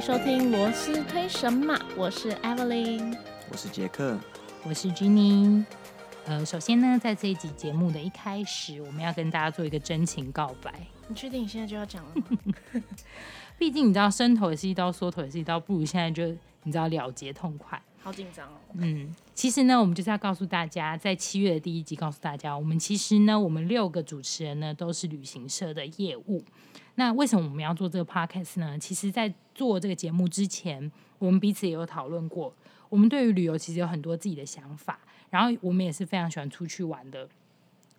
收听螺丝推神马，我是 Evelyn，我是杰克，我是 Jenny。呃，首先呢，在这一集节目的一开始，我们要跟大家做一个真情告白。你确定你现在就要讲了吗？毕竟你知道，伸头也是一刀，缩头也是一刀，不如现在就你知道了结痛快。好紧张哦。嗯，其实呢，我们就是要告诉大家，在七月的第一集，告诉大家，我们其实呢，我们六个主持人呢，都是旅行社的业务。那为什么我们要做这个 podcast 呢？其实，在做这个节目之前，我们彼此也有讨论过。我们对于旅游其实有很多自己的想法，然后我们也是非常喜欢出去玩的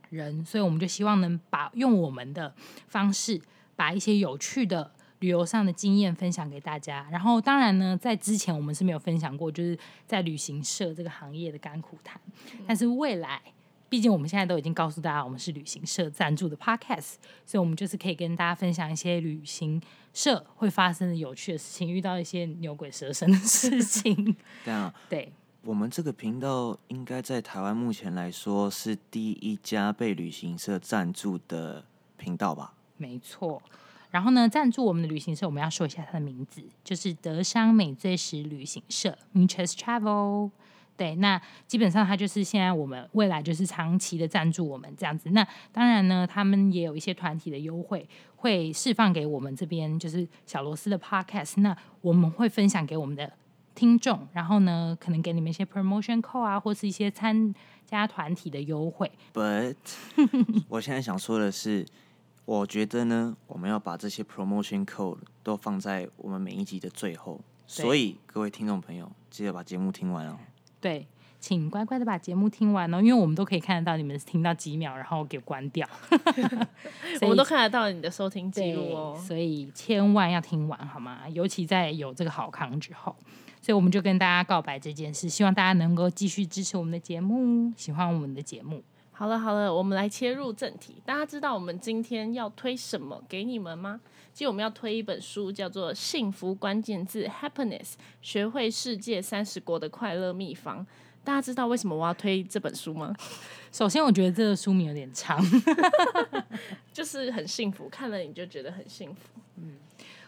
人，所以我们就希望能把用我们的方式，把一些有趣的。旅游上的经验分享给大家，然后当然呢，在之前我们是没有分享过，就是在旅行社这个行业的甘苦谈。但是未来，毕竟我们现在都已经告诉大家，我们是旅行社赞助的 podcast，所以我们就是可以跟大家分享一些旅行社会发生的有趣的事情，遇到一些牛鬼蛇神的事情。对啊，对，我们这个频道应该在台湾目前来说是第一家被旅行社赞助的频道吧？没错。然后呢，赞助我们的旅行社，我们要说一下它的名字，就是德商美最时旅行社 （Mutus Travel）。对，那基本上它就是现在我们未来就是长期的赞助我们这样子。那当然呢，他们也有一些团体的优惠会释放给我们这边，就是小螺丝的 Podcast。那我们会分享给我们的听众，然后呢，可能给你们一些 promotion code 啊，或是一些参加团体的优惠。But 我现在想说的是。我觉得呢，我们要把这些 promotion code 都放在我们每一集的最后，所以各位听众朋友，记得把节目听完哦。对，请乖乖的把节目听完哦，因为我们都可以看得到你们听到几秒，然后给关掉。我们都看得到你的收听记录哦，所以千万要听完好吗？尤其在有这个好康之后，所以我们就跟大家告白这件事，希望大家能够继续支持我们的节目，喜欢我们的节目。好了好了，我们来切入正题。大家知道我们今天要推什么给你们吗？其实我们要推一本书，叫做《幸福关键字 Happiness：学会世界三十国的快乐秘方》。大家知道为什么我要推这本书吗？首先，我觉得这个书名有点长，就是很幸福，看了你就觉得很幸福。嗯，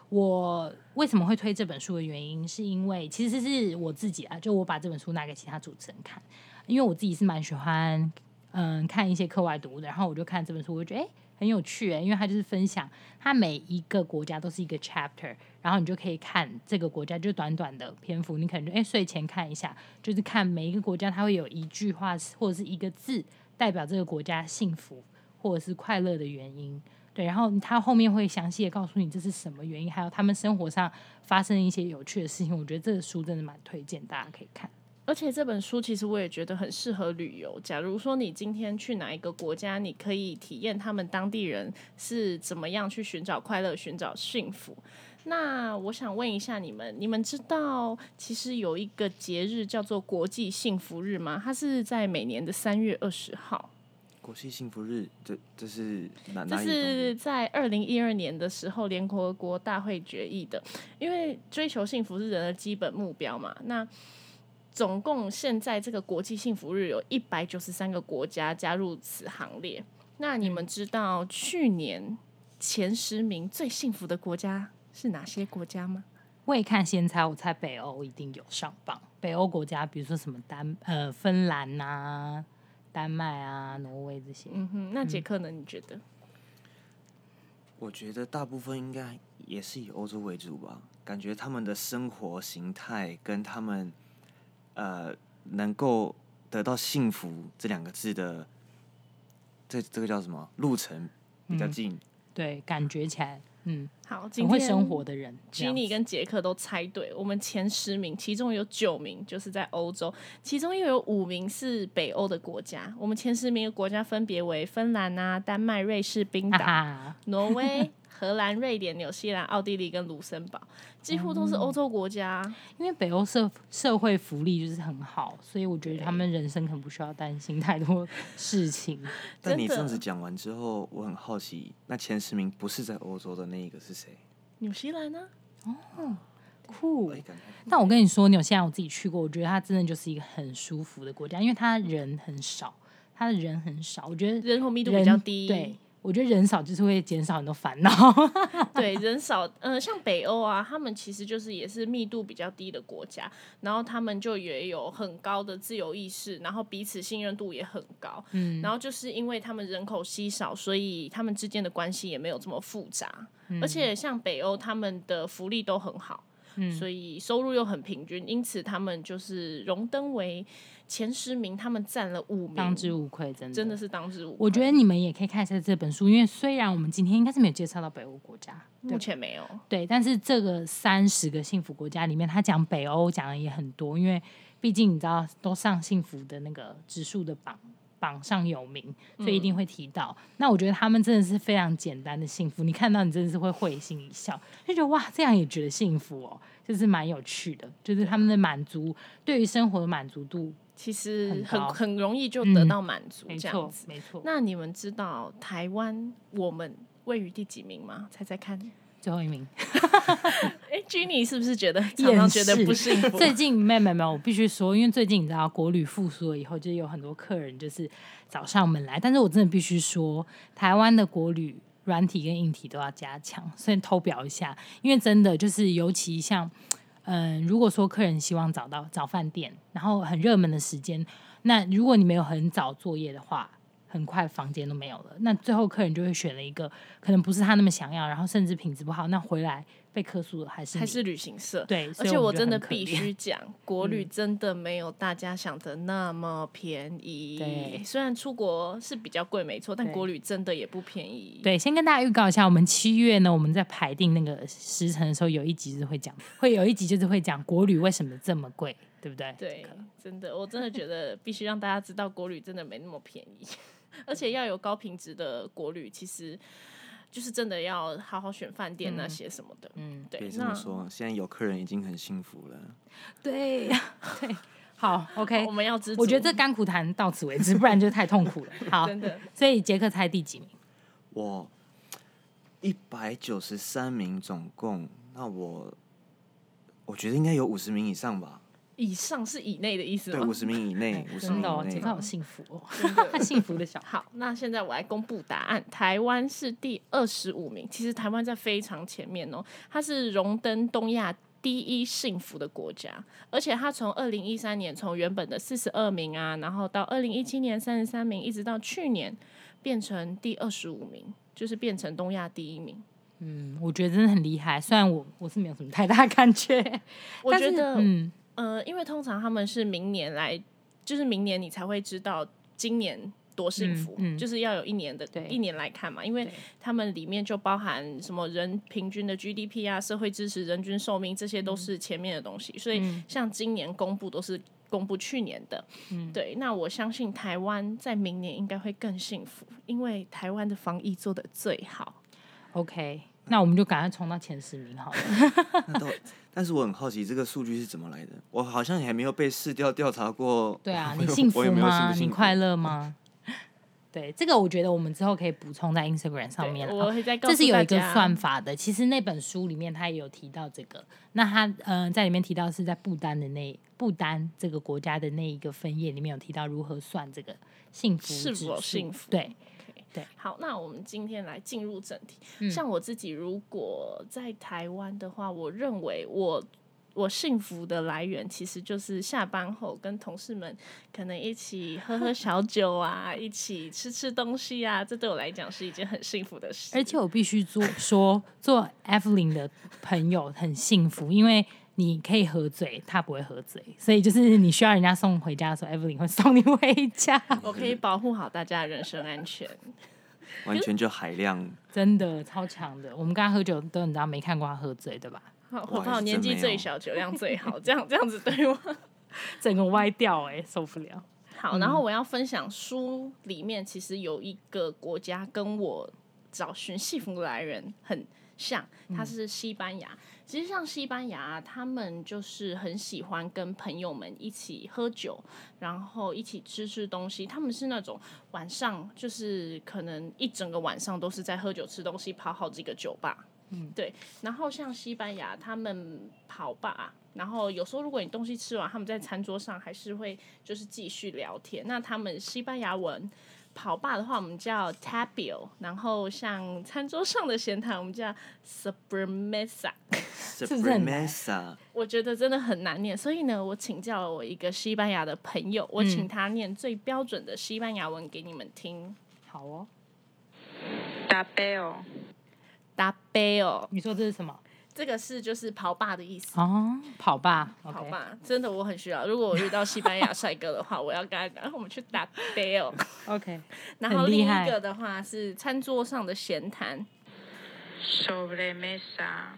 我为什么会推这本书的原因，是因为其实是我自己啊，就我把这本书拿给其他主持人看，因为我自己是蛮喜欢。嗯，看一些课外读物的，然后我就看这本书，我就觉得诶很有趣诶，因为它就是分享它每一个国家都是一个 chapter，然后你就可以看这个国家就短短的篇幅，你可能就诶睡前看一下，就是看每一个国家它会有一句话或者是一个字代表这个国家幸福或者是快乐的原因，对，然后它后面会详细的告诉你这是什么原因，还有他们生活上发生一些有趣的事情，我觉得这个书真的蛮推荐大家可以看。而且这本书其实我也觉得很适合旅游。假如说你今天去哪一个国家，你可以体验他们当地人是怎么样去寻找快乐、寻找幸福。那我想问一下你们，你们知道其实有一个节日叫做国际幸福日吗？它是在每年的三月二十号。国际幸福日，这这是哪？这是在二零一二年的时候联合国大会决议的，因为追求幸福是人的基本目标嘛。那总共现在这个国际幸福日有一百九十三个国家加入此行列。那你们知道去年前十名最幸福的国家是哪些国家吗？未看先猜，我猜北欧一定有上榜。北欧国家，比如说什么丹呃芬兰啊、丹麦啊、挪威这些。嗯哼，那杰克呢？你觉得？我觉得大部分应该也是以欧洲为主吧。感觉他们的生活形态跟他们。呃，能够得到幸福这两个字的，这这个叫什么？路程比较近，嗯、对，感觉起来，嗯，好，很会生活的人。吉尼跟杰克都猜对，我们前十名，其中有九名就是在欧洲，其中又有五名是北欧的国家。我们前十名的国家分别为芬兰啊、丹麦、瑞士、冰岛、挪威。荷兰、瑞典、纽西兰、奥地利跟卢森堡，几乎都是欧洲国家。嗯、因为北欧社社会福利就是很好，所以我觉得他们人生可能不需要担心太多事情。但你这样子讲完之后，我很好奇，那前十名不是在欧洲的那一个是谁？纽西兰呢？哦，酷！但我跟你说，纽西兰我自己去过，我觉得它真的就是一个很舒服的国家，因为它人很少，它的人很少，我觉得人口密度比较低。对。我觉得人少就是会减少很多烦恼。对，人少，嗯、呃，像北欧啊，他们其实就是也是密度比较低的国家，然后他们就也有很高的自由意识，然后彼此信任度也很高。嗯，然后就是因为他们人口稀少，所以他们之间的关系也没有这么复杂。嗯、而且像北欧，他们的福利都很好，嗯，所以收入又很平均，因此他们就是荣登为。前十名，他们占了五名，当之无愧，真的真的是当之无愧。我觉得你们也可以看一下这本书，因为虽然我们今天应该是没有介绍到北欧国家，目前没有，对，但是这个三十个幸福国家里面，他讲北欧讲的也很多，因为毕竟你知道都上幸福的那个指数的榜榜上有名，所以一定会提到。嗯、那我觉得他们真的是非常简单的幸福，你看到你真的是会会心一笑，就觉得哇，这样也觉得幸福哦，就是蛮有趣的，就是他们的满足对于生活的满足度。其实很很容易就得到满足，这样子。嗯、没错，没错。那你们知道台湾我们位于第几名吗？猜猜看。最后一名。哎，Jenny 是不是觉得常常觉得不幸福？最近没有没有没有，我必须说，因为最近你知道国旅复苏了以后，就有很多客人就是找上门来。但是我真的必须说，台湾的国旅软体跟硬体都要加强，所以偷表一下，因为真的就是尤其像。嗯，如果说客人希望找到找饭店，然后很热门的时间，那如果你没有很早作业的话，很快房间都没有了。那最后客人就会选了一个可能不是他那么想要，然后甚至品质不好，那回来。被客诉的还是还是旅行社，对，而且我真的必须讲，国旅真的没有大家想的那么便宜。对，虽然出国是比较贵，没错，但国旅真的也不便宜。对，先跟大家预告一下，我们七月呢，我们在排定那个时程的时候，有一集是会讲，会有一集就是会讲国旅为什么这么贵，对不对？对，真的，我真的觉得必须让大家知道，国旅真的没那么便宜，而且要有高品质的国旅，其实。就是真的要好好选饭店那些什么的，嗯，对。别这么说，现在有客人已经很幸福了。对，对，好，OK，我们要知足。我觉得这甘苦谈到此为止，不然就太痛苦了。好，真的。所以杰克猜第几名？我一百九十三名，总共。那我我觉得应该有五十名以上吧。以上是以内的意思吗？对，五十名以内，五十名以内。真的哦，杰克好幸福哦，的 幸福的小孩。好，那现在我来公布答案。台湾是第二十五名，其实台湾在非常前面哦，它是荣登东亚第一幸福的国家，而且它从二零一三年从原本的四十二名啊，然后到二零一七年三十三名，一直到去年变成第二十五名，就是变成东亚第一名。嗯，我觉得真的很厉害。虽然我我是没有什么太大感觉，我觉得嗯。呃，因为通常他们是明年来，就是明年你才会知道今年多幸福，嗯嗯、就是要有一年的一年来看嘛，因为他们里面就包含什么人平均的 GDP 啊、社会支持、人均寿命，这些都是前面的东西，所以像今年公布都是公布去年的，嗯、对。那我相信台湾在明年应该会更幸福，因为台湾的防疫做得最好。OK。那我们就赶快冲到前十名好了。但是我很好奇这个数据是怎么来的？我好像还没有被市调调查过。对啊，你幸福吗？你快乐吗？对，这个我觉得我们之后可以补充在 Instagram 上面。我会再告诉大家。这是有一个算法的。其实那本书里面他也有提到这个。那他嗯、呃，在里面提到是在不丹的那不丹这个国家的那一个分页里面有提到如何算这个幸福是否幸福？对。对，好，那我们今天来进入正题。嗯、像我自己，如果在台湾的话，我认为我我幸福的来源，其实就是下班后跟同事们可能一起喝喝小 酒啊，一起吃吃东西啊，这对我来讲是一件很幸福的事。而且我必须做说，做 Evelyn 的朋友很幸福，因为。你可以喝醉，他不会喝醉，所以就是你需要人家送回家的时候，Evelyn 会送你回家。我可以保护好大家的人身安全，完全就海量，真的超强的。我们刚刚喝酒都你知道没看过他喝醉对吧？好，我怕我年纪最小，酒量最好，这样这样子对吗？整个歪掉哎、欸，受不了。好，然后我要分享书里面其实有一个国家跟我找寻幸福的来源很像，它是西班牙。其实像西班牙，他们就是很喜欢跟朋友们一起喝酒，然后一起吃吃东西。他们是那种晚上就是可能一整个晚上都是在喝酒吃东西，跑好几个酒吧。嗯，对。然后像西班牙，他们跑吧，然后有时候如果你东西吃完，他们在餐桌上还是会就是继续聊天。那他们西班牙文跑吧的话，我们叫 Tapio，然后像餐桌上的闲谈，我们叫 supremesa。是不是很难？我觉得真的很难念，所以呢，我请教了我一个西班牙的朋友，我请他念最标准的西班牙文给你们听。好哦，Tapeo，Tapeo，你说这是什么？这个是就是跑吧的意思哦，跑吧，跑吧，真的我很需要。如果我遇到西班牙帅哥的话，我要跟他讲，我们去打 b a l l OK，。然后另一个的话是餐桌上的闲谈，Sobremesa。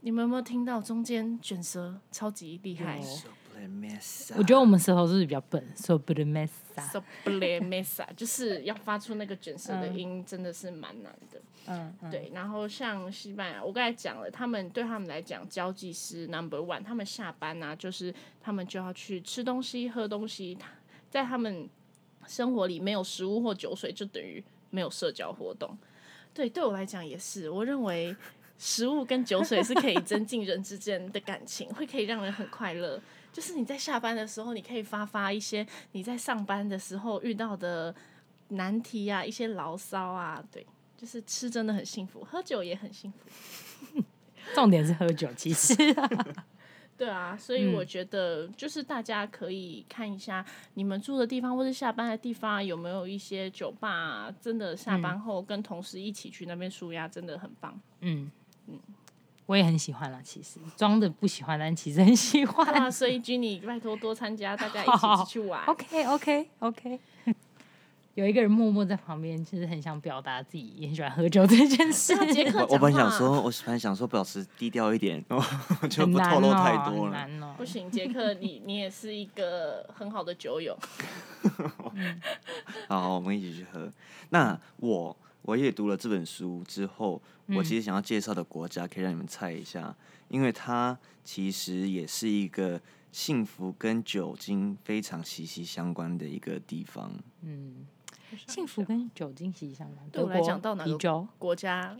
你们有没有听到中间卷舌超级厉害？我觉得我们舌头是不是比较笨？Sobremesa，Sobremesa，就是要发出那个卷舌的音，真的是蛮难的。嗯，嗯对。然后像西班牙，我刚才讲了，他们对他们来讲，交际是 number one。他们下班啊，就是他们就要去吃东西、喝东西。在他们生活里没有食物或酒水，就等于没有社交活动。对，对我来讲也是。我认为。食物跟酒水是可以增进人之间的感情，会可以让人很快乐。就是你在下班的时候，你可以发发一些你在上班的时候遇到的难题啊，一些牢骚啊。对，就是吃真的很幸福，喝酒也很幸福。重点是喝酒，其实、啊。对啊，所以我觉得就是大家可以看一下你们住的地方或者下班的地方有没有一些酒吧啊，真的下班后跟同事一起去那边舒压，真的很棒。嗯。嗯，我也很喜欢啦。其实装的不喜欢，但其实很喜欢。啊、所以君你拜托多参加，大家一起去玩。OK，OK，OK。有一个人默默在旁边，其实很想表达自己也很喜欢喝酒这件事。我我本想说，我本来想说保持低调一点，我就不透露太多了。哦、不行，杰克，你你也是一个很好的酒友。好，好，我们一起去喝。那我。我也读了这本书之后，我其实想要介绍的国家，可以让你们猜一下，嗯、因为它其实也是一个幸福跟酒精非常息息相关的一个地方。嗯，幸福跟酒精息息相关。对我来讲，到哪个国家，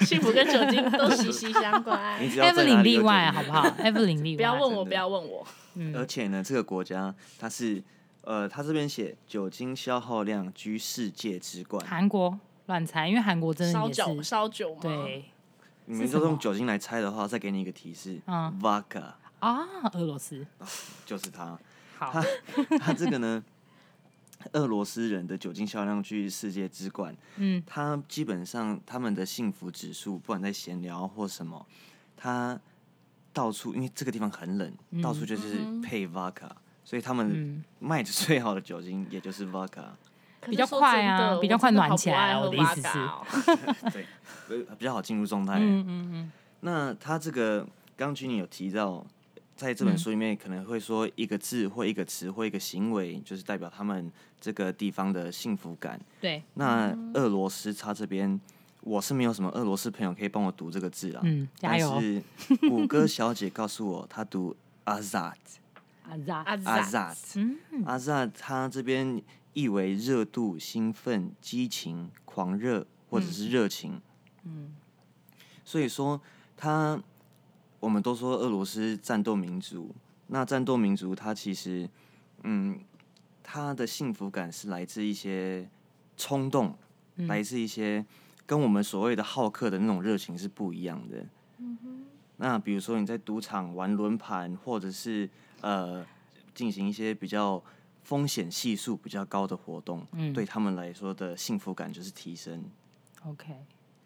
幸福跟酒精都息息相关。Evelyn 例外，好不好？Evelyn 例外。不要问我，不要问我。嗯、而且呢，这个国家它是呃，它这边写酒精消耗量居世界之冠，韩国。乱猜，因为韩国真的也是烧酒，烧酒嘛。对，你们就用酒精来猜的话，再给你一个提示。嗯，Vodka 啊，俄罗斯，就是他。好，他他这个呢，俄罗斯人的酒精销量居世界之冠。嗯，他基本上他们的幸福指数，不管在闲聊或什么，他到处因为这个地方很冷，嗯、到处就是配 Vodka，所以他们卖的最好的酒精也就是 Vodka。比较快啊，比较快暖起来。我的意思是 对，比较好进入状态。嗯嗯嗯。那他这个刚君你有提到，在这本书里面可能会说一个字或一个词或一个行为，就是代表他们这个地方的幸福感。对。那俄罗斯他这边，我是没有什么俄罗斯朋友可以帮我读这个字啊。嗯，加油。但是谷歌小姐告诉我，她读 Azad。Azad。Azad。嗯。Azad，他这边。意为热度、兴奋、激情、狂热，或者是热情。嗯，所以说他，我们都说俄罗斯战斗民族。那战斗民族，他其实，嗯，他的幸福感是来自一些冲动，嗯、来自一些跟我们所谓的好客的那种热情是不一样的。嗯哼。那比如说你在赌场玩轮盘，或者是呃进行一些比较。风险系数比较高的活动，嗯，对他们来说的幸福感就是提升。OK，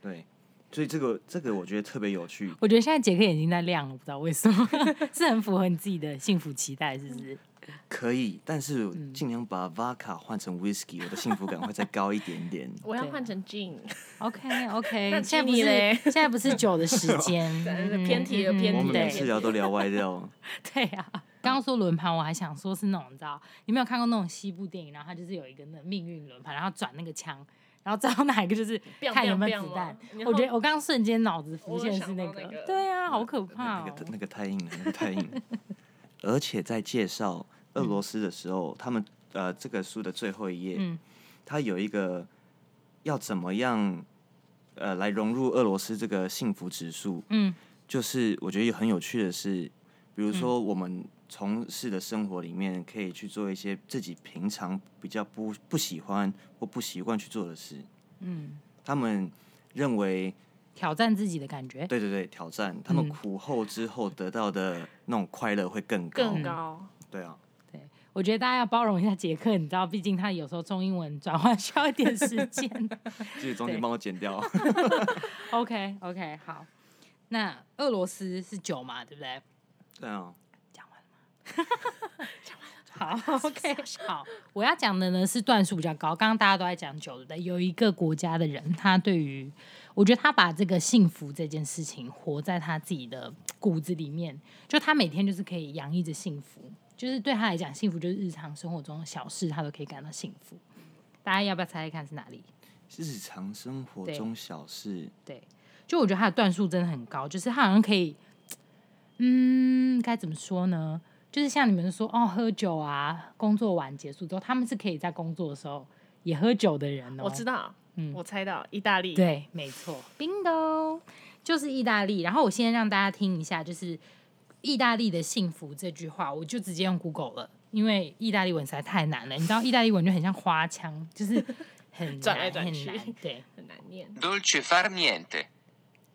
对，所以这个这个我觉得特别有趣。我觉得现在杰克眼睛在亮了，不知道为什么，是很符合你自己的幸福期待，是不是？可以，但是尽量把 Vodka 换成 Whisky，我的幸福感会再高一点点。我要换成 Gin。OK OK，现在不是现在不是酒的时间，偏题了偏题。我们每次聊都聊歪掉。对呀。刚刚说轮盘，我还想说是那种，你知道，你没有看过那种西部电影，然后它就是有一个那命运轮盘，然后转那个枪，然后知道哪一个就是 看有没有子弹。我觉得我刚刚瞬间脑子浮现是那个，那个、对啊，好可怕、哦、那个那个太硬了，那个太硬了。而且在介绍俄罗斯的时候，嗯、他们呃这个书的最后一页，嗯，他有一个要怎么样呃来融入俄罗斯这个幸福指数，嗯，就是我觉得很有趣的是，比如说我们。从事的生活里面，可以去做一些自己平常比较不不喜欢或不习惯去做的事。嗯，他们认为挑战自己的感觉，对对对，挑战他们苦后之后得到的那种快乐会更高。更高。对啊，对，我觉得大家要包容一下杰克，你知道，毕竟他有时候中英文转换需要一点时间。这个中间帮我剪掉。OK OK，好。那俄罗斯是酒嘛，对不对？对啊。好，OK，好。我要讲的呢是段数比较高。刚刚大家都在讲酒，对不对？有一个国家的人，他对于我觉得他把这个幸福这件事情活在他自己的骨子里面，就他每天就是可以洋溢着幸福，就是对他来讲，幸福就是日常生活中的小事，他都可以感到幸福。大家要不要猜猜看是哪里？日常生活中小事，对就我觉得他的段数真的很高，就是他好像可以，嗯，该怎么说呢？就是像你们说哦，喝酒啊，工作完结束之后，他们是可以在工作的时候也喝酒的人哦。我知道，嗯，我猜到意大利，对，没错，Bingo，就是意大利。然后我先让大家听一下，就是意大利的幸福这句话，我就直接用 Google 了，因为意大利文实在太难了。你知道，意大利文就很像花腔，就是很 转来转去，对，很难念。Dolce far niente。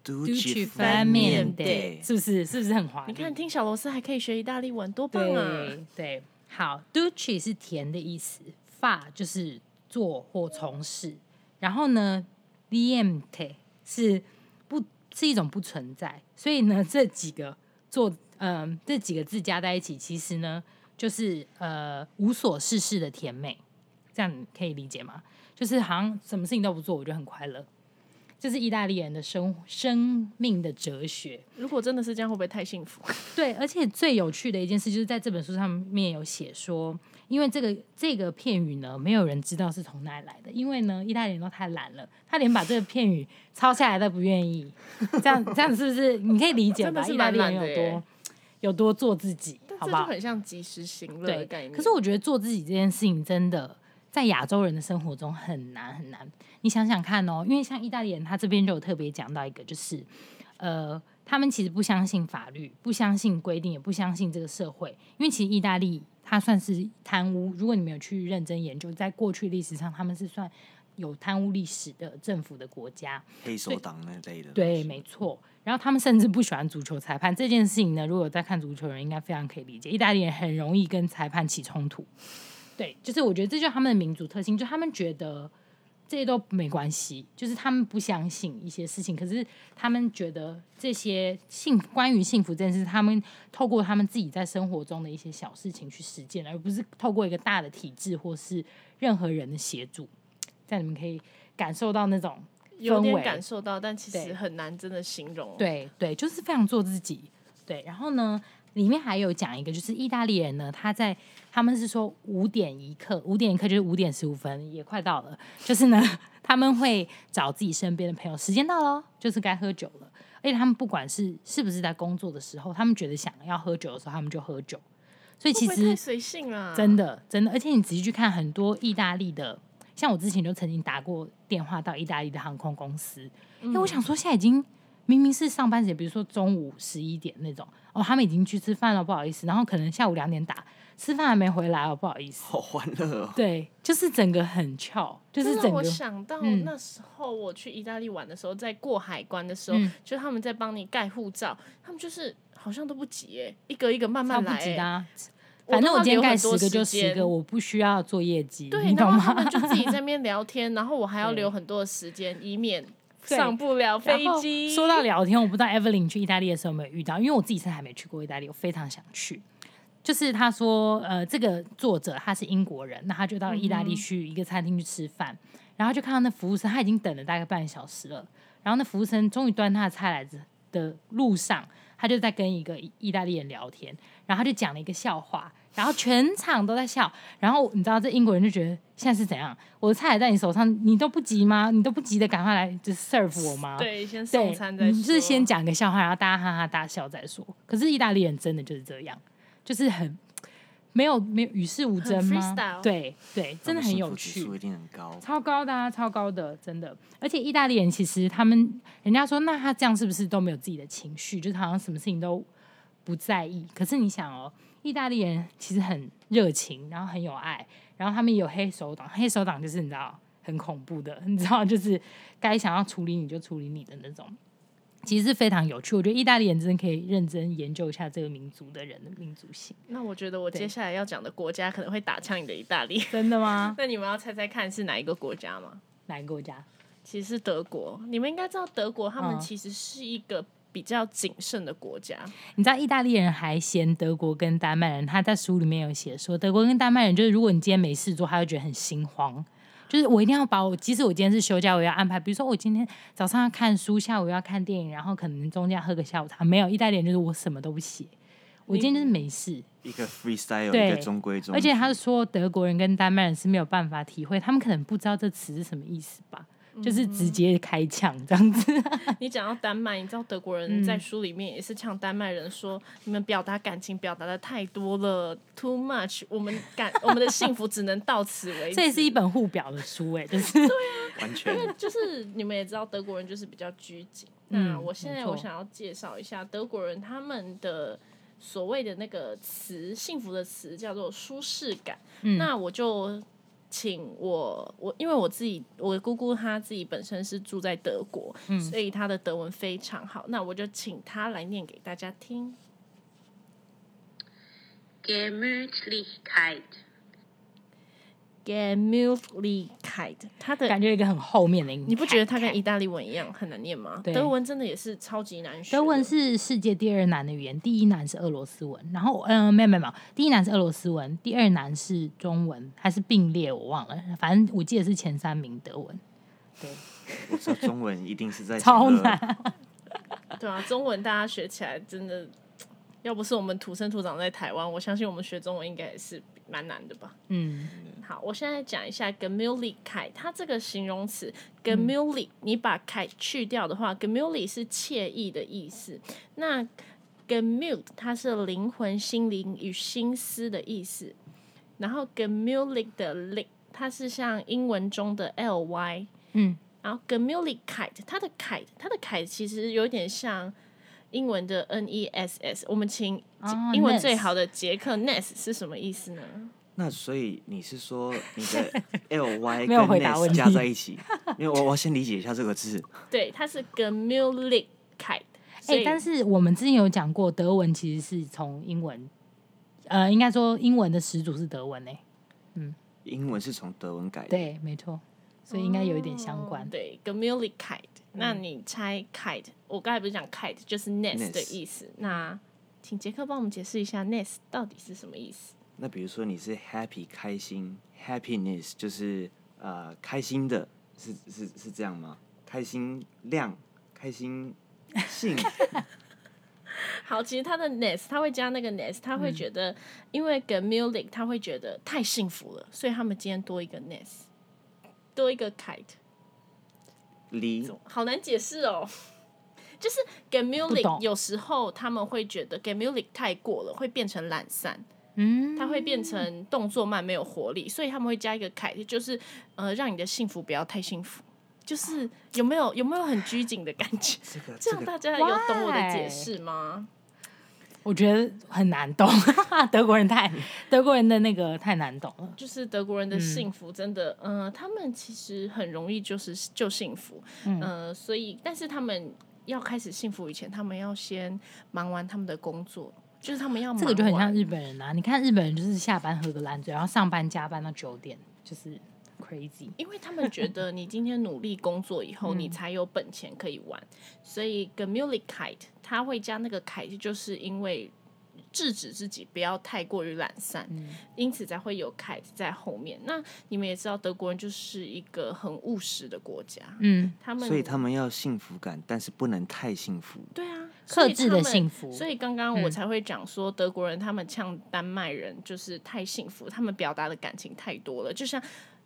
Dolce far niente，是不是？是不是很滑？你看，听小螺丝还可以学意大利文，多棒啊！对，对，好，Dolce 是甜的意思，far 就是做或从事，然后呢，niente 是不是一种不存在，所以呢，这几个做，嗯、呃，这几个字加在一起，其实呢，就是呃无所事事的甜美，这样可以理解吗？就是好像什么事情都不做，我就很快乐。这是意大利人的生生命的哲学。如果真的是这样，会不会太幸福？对，而且最有趣的一件事就是在这本书上面有写说，因为这个这个片语呢，没有人知道是从哪里来的，因为呢，意大利人都太懒了，他连把这个片语抄下来都不愿意。这样这样是不是？你可以理解吧？意大利人有多有多做自己，好不好？很像及时行乐的概念。可是我觉得做自己这件事情真的。在亚洲人的生活中很难很难，你想想看哦，因为像意大利人，他这边就有特别讲到一个，就是呃，他们其实不相信法律，不相信规定，也不相信这个社会，因为其实意大利它算是贪污，如果你没有去认真研究，在过去历史上，他们是算有贪污历史的政府的国家，黑手党那类的，对，没错。然后他们甚至不喜欢足球裁判这件事情呢，如果在看足球人应该非常可以理解，意大利人很容易跟裁判起冲突。对，就是我觉得这就是他们的民族特性，就他们觉得这些都没关系，就是他们不相信一些事情，可是他们觉得这些幸关于幸福这件事，他们透过他们自己在生活中的一些小事情去实践，而不是透过一个大的体制或是任何人的协助。这样你们可以感受到那种有点感受到，但其实很难真的形容。对对，就是非常做自己。对，然后呢，里面还有讲一个，就是意大利人呢，他在他们是说五点一刻，五点一刻就是五点十五分，也快到了。就是呢，他们会找自己身边的朋友，时间到了，就是该喝酒了。而且他们不管是是不是在工作的时候，他们觉得想要喝酒的时候，他们就喝酒。所以其实随性了，真的真的。而且你仔细去看，很多意大利的，像我之前就曾经打过电话到意大利的航空公司，因为我想说现在已经。明明是上班时间，比如说中午十一点那种，哦，他们已经去吃饭了，不好意思。然后可能下午两点打，吃饭还没回来哦，不好意思。好欢乐哦。对，就是整个很翘，就是整个。我想到那时候我去意大利玩的时候，在过海关的时候，嗯、就他们在帮你盖护照，他们就是好像都不急哎，一个一个慢慢来。不急的、啊，反正我今天盖十个就十个，我不需要做业绩。对，然后他们就自己在那边聊天，然后我还要留很多的时间，以免。上不了飞机。说到聊天，我不知道 Evelyn 去意大利的时候有没有遇到，因为我自己是还没去过意大利，我非常想去。就是他说，呃，这个作者他是英国人，那他就到意大利去一个餐厅去吃饭，嗯、然后就看到那服务生他已经等了大概半个小时了，然后那服务生终于端他的菜来着的路上，他就在跟一个意大利人聊天，然后他就讲了一个笑话。然后全场都在笑，然后你知道这英国人就觉得现在是怎样？我的菜还在你手上，你都不急吗？你都不急的赶快来就 serve 我吗？对，先送餐再说。你就是先讲个笑话，然后大家哈哈大笑再说。可是意大利人真的就是这样，就是很没有没有与世无争吗？对对，真的很有趣，一定很高，超高的啊，超高的，真的。而且意大利人其实他们，人家说那他这样是不是都没有自己的情绪？就是好像什么事情都。不在意。可是你想哦，意大利人其实很热情，然后很有爱，然后他们有黑手党，黑手党就是你知道很恐怖的，你知道就是该想要处理你就处理你的那种。其实是非常有趣，我觉得意大利人真的可以认真研究一下这个民族的人的民族性。那我觉得我接下来要讲的国家可能会打枪你的意大利，真的吗？那你们要猜猜看是哪一个国家吗？哪一个国家？其实是德国。你们应该知道德国，他们其实是一个比较谨慎的国家。嗯。你知道意大利人还嫌德国跟丹麦人，他在书里面有写说，德国跟丹麦人就是如果你今天没事做，他会觉得很心慌。就是我一定要把我，即使我今天是休假，我要安排。比如说我今天早上要看书，下午要看电影，然后可能中间喝个下午茶。没有，意大利人就是我什么都不写，我今天就是没事。一个 freestyle，一个中规中矩。而且他说德国人跟丹麦人是没有办法体会，他们可能不知道这词是什么意思吧。就是直接开枪这样子。你讲到丹麦，你知道德国人在书里面也是呛丹麦人说：“你们表达感情表达的太多了，too much。我们感我们的幸福只能到此为止。”这也是一本互表的书哎，就是 对啊，完全。因为就是你们也知道德国人就是比较拘谨。那我现在我想要介绍一下德国人他们的所谓的那个词，幸福的词叫做舒适感。那我就。请我我因为我自己我姑姑她自己本身是住在德国，嗯，所以她的德文非常好。那我就请她来念给大家听。Gemütlichkeit，它的感觉一个很后面的音，你不觉得它跟意大利文一样很难念吗？德文真的也是超级难学。德文是世界第二难的语言，第一难是俄罗斯文。然后，嗯、呃，没有没有没有，第一难是俄罗斯文，第二难是中文，还是并列？我忘了，反正我记得是前三名德文。对，我说中文一定是在超难。对啊，中文大家学起来真的，要不是我们土生土长在台湾，我相信我们学中文应该也是蛮难的吧？嗯。好，我现在讲一下 Gemütlichkeit，它这个形容词 Gemütlich，你把“凯”去掉的话 Gemütlich 是惬意的意思。那 Gemüt 它是灵魂、心灵与心思的意思。然后 Gemütlich 的 lich 它是像英文中的 ly，嗯。然后 Gemütlichkeit 它的凯，它的凯其实有点像英文的 ness。我们请英文最好的杰克 ness 是什么意思呢？那所以你是说你的 l y 跟 ness 加在一起？因为我我先理解一下这个字。对，它是 Gemütlichkeit。哎、欸，但是我们之前有讲过，德文其实是从英文，呃，应该说英文的始祖是德文呢。嗯，英文是从德文改的。对，没错，所以应该有一点相关。嗯、对，Gemütlichkeit。那你猜 kite？我刚才不是讲 kite 就是 ness 的意思。那请杰克帮我们解释一下 ness 到底是什么意思？那比如说你是 happy 开心，happiness 就是呃开心的，是是是这样吗？开心亮，开心性。好，其实他的 ness 他会加那个 ness，他会觉得，嗯、因为 Gemütlich 他会觉得太幸福了，所以他们今天多一个 ness，多一个 kite。离好难解释哦，就是 Gemütlich 有时候他们会觉得 Gemütlich 太过了，会变成懒散。嗯，它会变成动作慢，没有活力，所以他们会加一个凯，就是呃，让你的幸福不要太幸福，就是有没有有没有很拘谨的感觉？这个这样大家有懂我的解释吗？我觉得很难懂，德国人太德国人的那个太难懂了。就是德国人的幸福真的，嗯、呃，他们其实很容易就是就幸福，嗯、呃，所以但是他们要开始幸福以前，他们要先忙完他们的工作。就是他们要这个就很像日本人啊！你看日本人就是下班喝个烂醉，然后上班加班到九点，就是 crazy。因为他们觉得你今天努力工作以后，你才有本钱可以玩，所以 Gemütlichkeit 他会加那个凯，就是因为。制止自己不要太过于懒散，嗯、因此才会有凯在后面。那你们也知道，德国人就是一个很务实的国家，嗯，他们所以他们要幸福感，但是不能太幸福。对啊，克制的幸福。所以刚刚我才会讲说，德国人他们呛丹麦人就是太幸福，他们表达的感情太多了。就像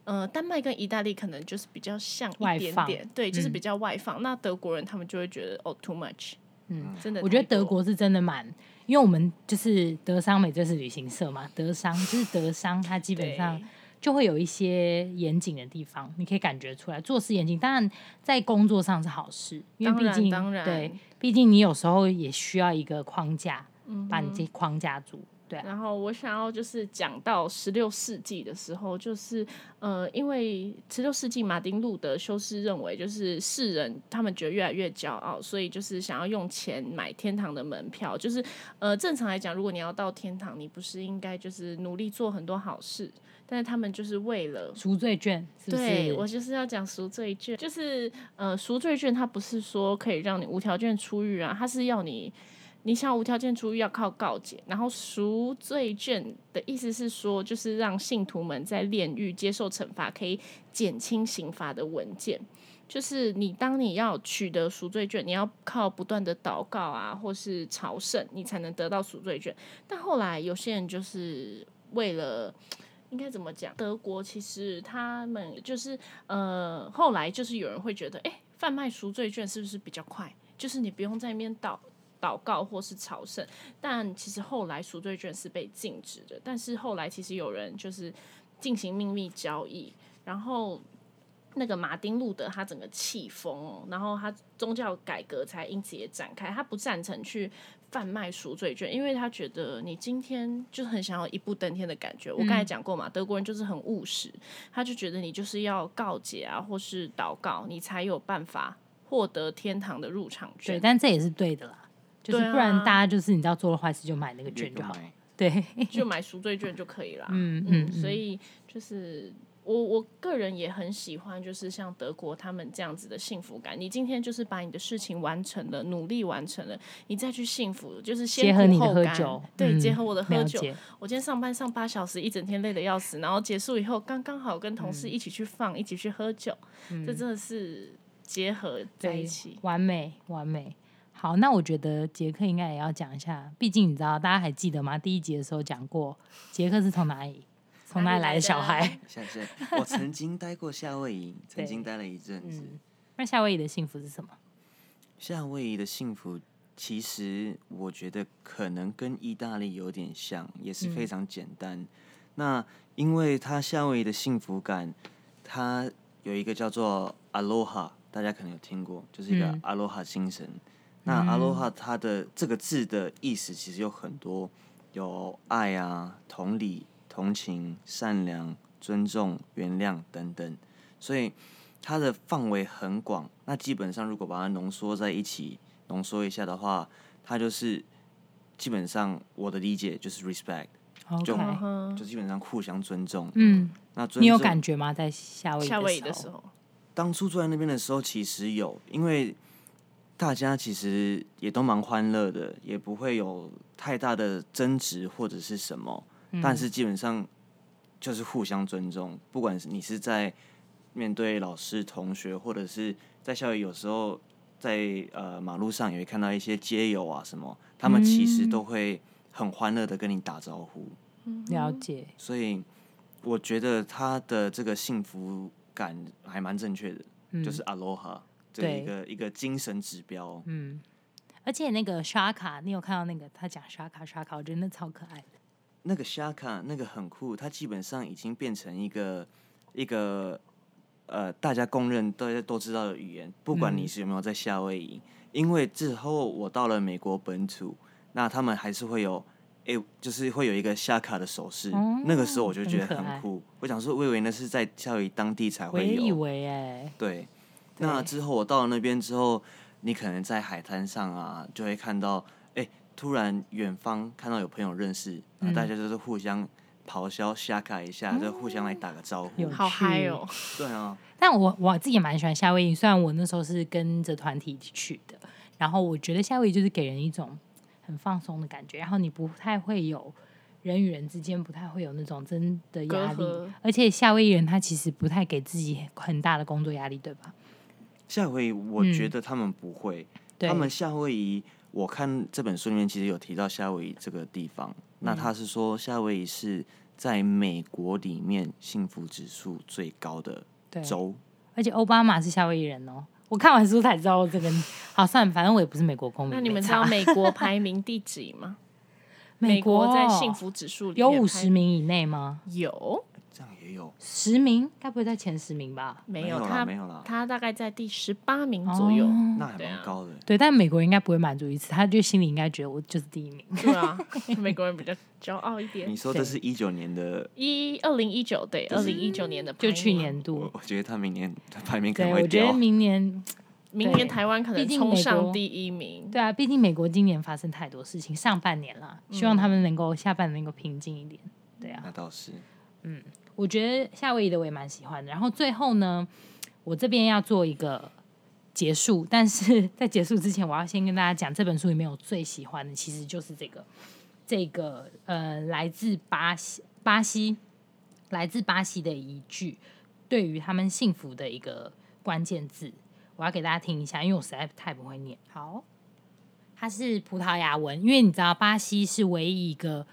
呃，丹麦跟意大利可能就是比较像一点点，外放对，就是比较外放。嗯、那德国人他们就会觉得哦，too much，嗯，真的。我觉得德国是真的蛮。因为我们就是德商美这是旅行社嘛，德商就是德商，它基本上就会有一些严谨的地方，你可以感觉出来，做事严谨。当然，在工作上是好事，因为毕竟对，毕竟你有时候也需要一个框架，把你这框架住。对啊，然后我想要就是讲到十六世纪的时候，就是呃，因为十六世纪马丁路德修士认为，就是世人他们觉得越来越骄傲，所以就是想要用钱买天堂的门票。就是呃，正常来讲，如果你要到天堂，你不是应该就是努力做很多好事？但是他们就是为了赎罪券是不是？对，我就是要讲赎罪券，就是呃，赎罪券它不是说可以让你无条件出狱啊，它是要你。你想无条件出狱要靠告解，然后赎罪券的意思是说，就是让信徒们在炼狱接受惩罚，可以减轻刑罚的文件。就是你当你要取得赎罪券，你要靠不断的祷告啊，或是朝圣，你才能得到赎罪券。但后来有些人就是为了，应该怎么讲？德国其实他们就是呃，后来就是有人会觉得，哎，贩卖赎罪券是不是比较快？就是你不用在那边祷。祷告或是朝圣，但其实后来赎罪券是被禁止的。但是后来其实有人就是进行秘密交易，然后那个马丁路德他整个气疯哦，然后他宗教改革才因此也展开。他不赞成去贩卖赎罪券，因为他觉得你今天就很想要一步登天的感觉。我刚才讲过嘛，德国人就是很务实，他就觉得你就是要告解啊，或是祷告，你才有办法获得天堂的入场券。对，但这也是对的啦。就是不然，大家就是你知道做了坏事就买那个券就好，对，就买赎罪券就可以了。嗯嗯，所以就是我我个人也很喜欢，就是像德国他们这样子的幸福感。你今天就是把你的事情完成了，努力完成了，你再去幸福，就是先苦后甘。对，结合我的喝酒。我今天上班上八小时，一整天累得要死，然后结束以后刚刚好跟同事一起去放，一起去喝酒，这真的是结合在一起，完美完美。好，那我觉得杰克应该也要讲一下，毕竟你知道，大家还记得吗？第一集的时候讲过，杰克是从哪里从哪里来的小孩？我曾经待过夏威夷，曾经待了一阵子。嗯。那夏威夷的幸福是什么？夏威夷的幸福，其实我觉得可能跟意大利有点像，也是非常简单。嗯。那因为它夏威夷的幸福感，它有一个叫做 Aloha，大家可能有听过，就是一个 Aloha 精神。嗯那阿罗哈它的这个字的意思其实有很多，有爱啊、同理、同情、善良、尊重、原谅等等，所以它的范围很广。那基本上如果把它浓缩在一起，浓缩一下的话，它就是基本上我的理解就是 respect，就就基本上互相尊重。嗯，那你有感觉吗？在夏威夷夏威夷的时候，当初住在那边的时候，其实有，因为。大家其实也都蛮欢乐的，也不会有太大的争执或者是什么，嗯、但是基本上就是互相尊重。不管是你是在面对老师、同学，或者是在校园，有时候在呃马路上也会看到一些街友啊什么，他们其实都会很欢乐的跟你打招呼。嗯、了解。所以我觉得他的这个幸福感还蛮正确的，嗯、就是 Aloha。对一个一个精神指标，嗯，而且那个刷卡，你有看到那个他讲刷卡刷卡，我觉得那超可爱的。那个刷卡那个很酷，它基本上已经变成一个一个呃大家公认大家都知道的语言，不管你是有没有在夏威夷，嗯、因为之后我到了美国本土，那他们还是会有哎、欸，就是会有一个刷卡的手势，哦、那个时候我就觉得很酷。很我想说，我以为那是在夏威夷当地才会有，我以为哎，对。那之后我到了那边之后，你可能在海滩上啊，就会看到，哎、欸，突然远方看到有朋友认识，那大家就是互相咆哮吓卡一下，嗯、就互相来打个招呼，好嗨哦！对啊，但我我自己也蛮喜欢夏威夷，虽然我那时候是跟着团体一起去的，然后我觉得夏威夷就是给人一种很放松的感觉，然后你不太会有人与人之间不太会有那种真的压力，而且夏威夷人他其实不太给自己很大的工作压力，对吧？夏威夷，我觉得他们不会。嗯、他们夏威夷，我看这本书里面其实有提到夏威夷这个地方。嗯、那他是说，夏威夷是在美国里面幸福指数最高的州。而且奥巴马是夏威夷人哦。我看完书才知道这个。好，算了，反正我也不是美国公民。那你们知道美国排名第几吗？美国在幸福指数里有五十名以内吗？有。这样也有十名，该不会在前十名吧？没有啦他没有啦他大概在第十八名左右。哦那还蛮高的。对，但美国人应该不会满足于此，他就心里应该觉得我就是第一名。对啊，美国人比较骄傲一点你。说这是一九年的，一二零一九对，二零一九年的就去年度我，我觉得他明年他 排名可，能会我觉得。明年，明年台湾可能冲上第一名。对啊，毕竟美国今年发生太多事情，上半年啦，希望他们能够下半年能够平静一点。对啊，那倒是，我觉得夏威夷的我也蛮喜欢的。然后最后呢，我这边要做一个结束，但是在结束之前，我要先跟大家讲这本书里面我最喜欢的，其实就是这个这个呃，来自巴西巴西来自巴西的一句对于他们幸福的一个关键字，我要给大家听一下，因为我实在太不会念。好，它是葡萄牙文，因为你知道巴西是唯一一个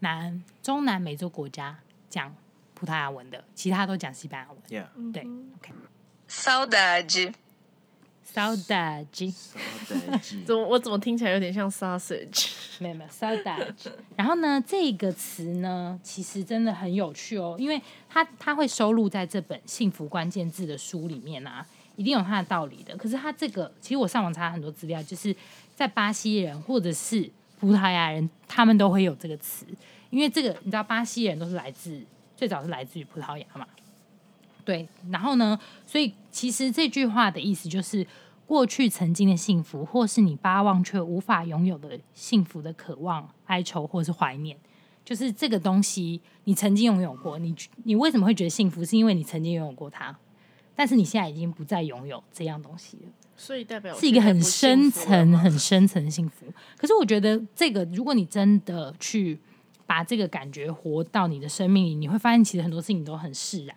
南中南美洲国家讲葡萄牙文的，其他都讲西班牙文。Yeah，对，OK。Saudade. Saudade，怎么我怎么听起来有点像 sausage？没有没有 Saudade。然后呢，这个词呢，其实真的很有趣哦，因为它它会收录在这本《幸福关键字》的书里面啊，一定有它的道理的。可是它这个，其实我上网查很多资料，就是在巴西人或者是葡萄牙人，他们都会有这个词，因为这个你知道，巴西人都是来自最早是来自于葡萄牙嘛。对，然后呢，所以其实这句话的意思就是，过去曾经的幸福，或是你巴望却无法拥有的幸福的渴望、哀愁或是怀念，就是这个东西你曾经拥有过，你你为什么会觉得幸福？是因为你曾经拥有过它，但是你现在已经不再拥有这样东西了。所以代表是一个很深层、很深层的幸福。可是我觉得这个，如果你真的去把这个感觉活到你的生命里，你会发现其实很多事情都很释然。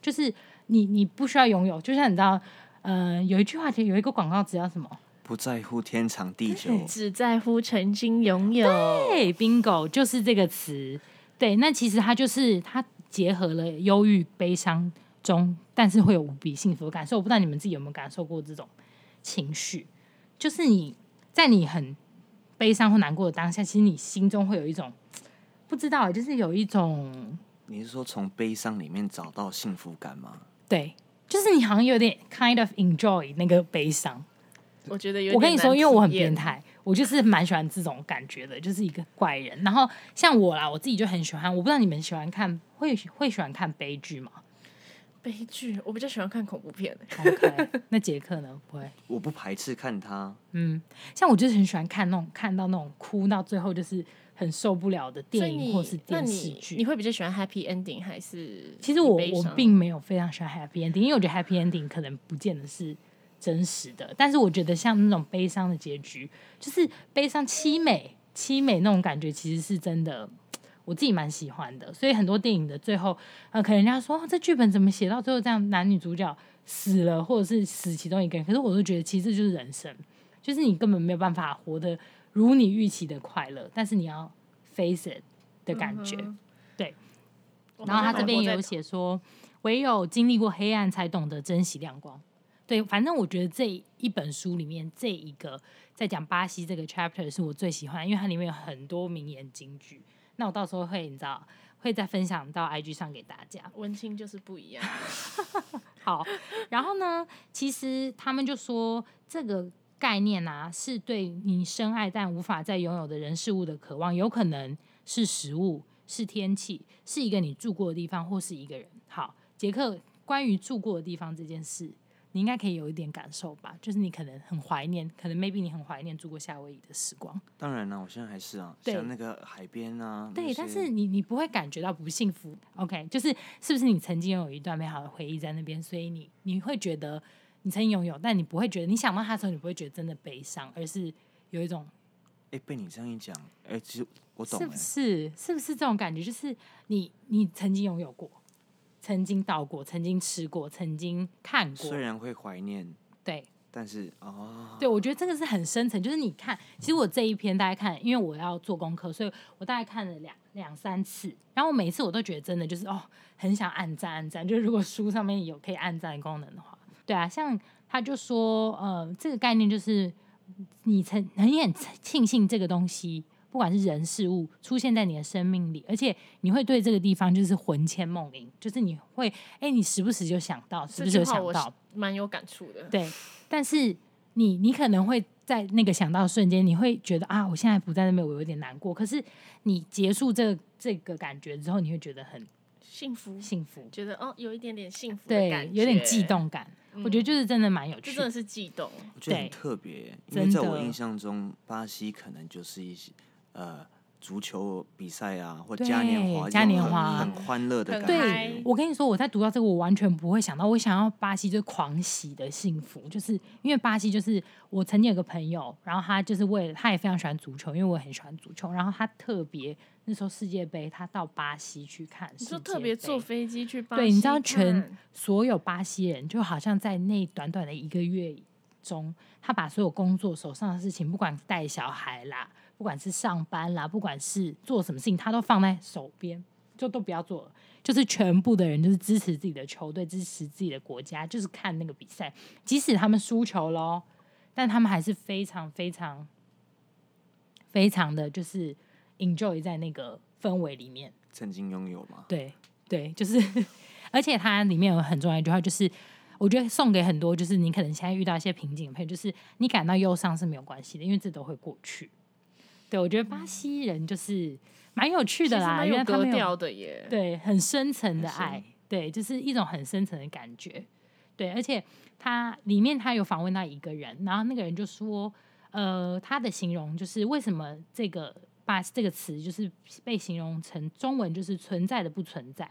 就是你你不需要拥有，就像你知道，呃，有一句话，就有一个广告词叫什么？不在乎天长地久，只在乎曾经拥有。对，bingo，就是这个词。对，那其实它就是它结合了忧郁、悲伤中，但是会有无比幸福的感受。我不知道你们自己有没有感受过这种情绪，就是你在你很悲伤或难过的当下，其实你心中会有一种不知道，就是有一种你是说从悲伤里面找到幸福感吗？对，就是你好像有点 kind of enjoy 那个悲伤。我觉得有我跟你说，因为我很变态，我就是蛮喜欢这种感觉的，就是一个怪人。然后像我啦，我自己就很喜欢。我不知道你们喜欢看会会喜欢看悲剧吗悲剧，我比较喜欢看恐怖片。？OK，那杰克呢？不会。我不排斥看他，嗯，像我就是很喜欢看那种看到那种哭到最后就是很受不了的电影或是电视剧你。会比较喜欢 happy ending 还是？其实我我并没有非常喜欢 happy ending，因为我觉得 happy ending 可能不见得是真实的。但是我觉得像那种悲伤的结局，就是悲伤凄美凄美那种感觉，其实是真的，我自己蛮喜欢的。所以很多电影的最后，呃，可能人家说、哦、这剧本怎么写到最后这样，男女主角死了，或者是死其中一个人，可是我都觉得其实这就是人生，就是你根本没有办法活得如你预期的快乐，但是你要 face it 的感觉。嗯对然后他这边也有写说，唯有经历过黑暗，才懂得珍惜亮光。对，反正我觉得这一本书里面这一个在讲巴西这个 chapter 是我最喜欢的，因为它里面有很多名言金句。那我到时候会你知道会再分享到 IG 上给大家。文青就是不一样。好，然后呢，其实他们就说这个概念啊，是对你深爱但无法再拥有的人事物的渴望，有可能是食物，是天气，是一个你住过的地方，或是一个人。好，杰克，关于住过的地方这件事，你应该可以有一点感受吧？就是你可能很怀念，可能 maybe 你很怀念住过夏威夷的时光。当然了，我现在还是啊，对像那个海边啊，对，但是你你不会感觉到不幸福，OK？就是是不是你曾经有一段美好的回忆在那边，所以你你会觉得你曾经拥有，但你不会觉得你想到它的时候，你不会觉得真的悲伤，而是有一种哎，被你这样一讲，哎，其实我懂是不哎，是是不是这种感觉？就是你你曾经拥有过，曾经到过，曾经吃过，曾经看过虽，然会怀念，对。但是哦，对，我觉得这个是很深层，就是你看，其实我这一篇大家看，因为我要做功课，所以我大概看了两两三次，然后每一次我都觉得真的就是哦，很想按赞按赞，就是如果书上面有可以按赞的功能的话，对啊，像他就说，呃，这个概念就是你曾很很庆幸这个东西不管是人事物出现在你的生命里，而且你会对这个地方就是魂牵梦萦，就是你会哎、欸，你时不时就想到，时不时就想到，蛮有感触的。对，但是你你可能会在那个想到的瞬间，你会觉得啊，我现在不在那边，我有点难过。可是你结束这个、这个感觉之后，你会觉得很幸福，幸福，觉得哦，有一点点幸福的感觉，对，有点悸动感。嗯、我觉得就是真的蛮有趣。的，真的是悸动，我觉得很特别，因为在我印象中，巴西可能就是一些呃。足球比赛啊，或嘉年华，嘉年华。很欢乐的感觉。对，我跟你说，我在读到这个，我完全不会想到，我想要巴西就是狂喜的幸福，就是因为巴西就是我曾经有个朋友，然后他就是为了他也非常喜欢足球，因为我很喜欢足球，然后他特别那时候世界杯，他到巴西去看，你说特别坐飞机去巴西，对，你知道全所有巴西人就好像在那短短的一个月中，他把所有工作手上的事情，不管带小孩啦。不管是上班啦，不管是做什么事情，他都放在手边，就都不要做了。就是全部的人就是支持自己的球队，支持自己的国家，就是看那个比赛。即使他们输球了，但他们还是非常非常非常的就是 enjoy 在那个氛围里面。曾经拥有吗？对对，就是，而且它里面有很重要一句话，就是我觉得送给很多，就是你可能现在遇到一些瓶颈的朋友，就是你感到忧伤是没有关系的，因为这都会过去。对，我觉得巴西人就是蛮有趣的啦，因为他们有的耶，对，很深层的爱，对，就是一种很深层的感觉，对，而且他里面他有访问到一个人，然后那个人就说，呃，他的形容就是为什么这个巴这个词就是被形容成中文就是存在的不存在，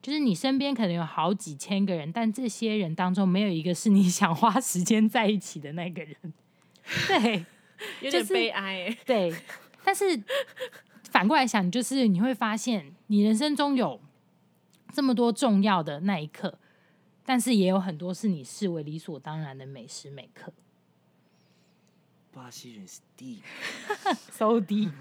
就是你身边可能有好几千个人，但这些人当中没有一个是你想花时间在一起的那个人，对。有点悲哀，就是，对。但是反过来想，就是你会发现，你人生中有这么多重要的那一刻，但是也有很多是你视为理所当然的每时每刻。巴西人是 deep，so deep。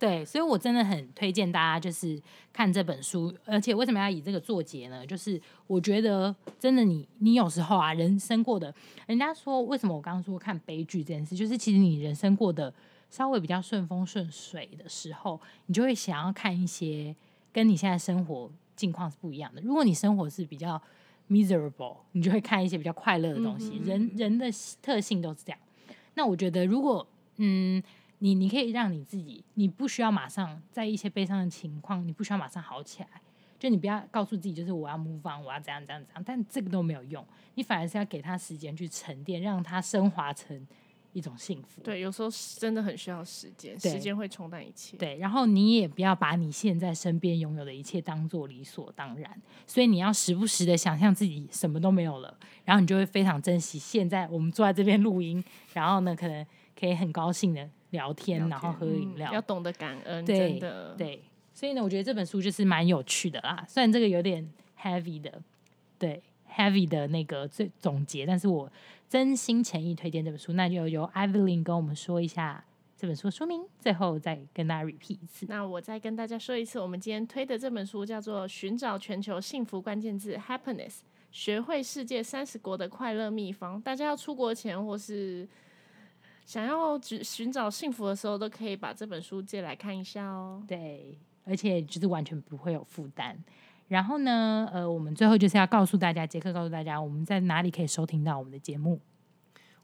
对，所以我真的很推荐大家就是看这本书，而且为什么要以这个作结呢？就是我觉得真的你，你你有时候啊，人生过的，人家说为什么我刚刚说看悲剧这件事，就是其实你人生过的稍微比较顺风顺水的时候，你就会想要看一些跟你现在生活境况是不一样的。如果你生活是比较 miserable，你就会看一些比较快乐的东西。嗯、人人的特性都是这样。那我觉得如果嗯。你你可以让你自己，你不需要马上在一些悲伤的情况，你不需要马上好起来，就你不要告诉自己，就是我要 move on，我要怎样怎样怎样，但这个都没有用，你反而是要给他时间去沉淀，让他升华成一种幸福。对，有时候真的很需要时间，时间会冲淡一切。对，然后你也不要把你现在身边拥有的一切当做理所当然，所以你要时不时的想象自己什么都没有了，然后你就会非常珍惜现在我们坐在这边录音，然后呢，可能可以很高兴的。聊天，然后喝饮料，嗯，要懂得感恩，对真的对。所以呢，我觉得这本书就是蛮有趣的啦。虽然这个有点 heavy 的，对 heavy 的那个最总结，但是我真心诚意推荐这本书。那就由 Evelyn 跟我们说一下这本书的书名，最后再跟大家 repeat 一次。那我再跟大家说一次，我们今天推的这本书叫做《寻找全球幸福关键字 Happiness》，学会世界三十国的快乐秘方。大家要出国前或是想要寻寻找幸福的时候，都可以把这本书借来看一下哦。对，而且就是完全不会有负担。然后呢，呃，我们最后就是要告诉大家，杰克告诉大家，我们在哪里可以收听到我们的节目。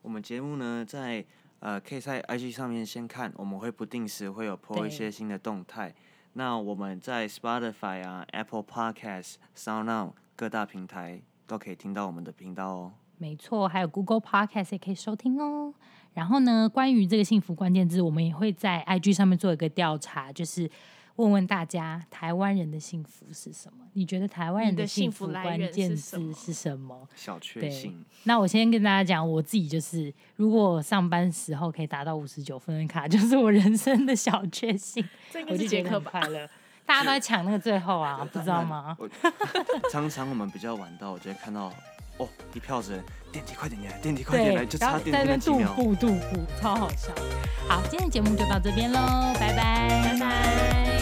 我们节目呢，在呃，可以在 IG 上面先看，我们会不定时会有 po 一些新的动态。那我们在 Spotify 啊、Apple Podcast、SoundOn 各大平台都可以听到我们的频道哦。没错，还有 Google Podcast 也可以收听哦。然后呢，关于这个幸福关键字，我们也会在 IG 上面做一个调查，就是问问大家，台湾人的幸福是什么？你觉得台湾人的幸福关键字是什么？小确幸。那我先跟大家讲，我自己就是，如果上班时候可以达到五十九分的卡，就是我人生的小确幸。这个是杰克快乐，大家都在抢那个最后啊，不知道吗？常常我们比较晚到，我就会看到。哦，一票人，电梯快点来，电梯快点来，就差电梯那几秒。踱步踱步，超好笑。好，今天的节目就到这边喽，拜拜，拜拜。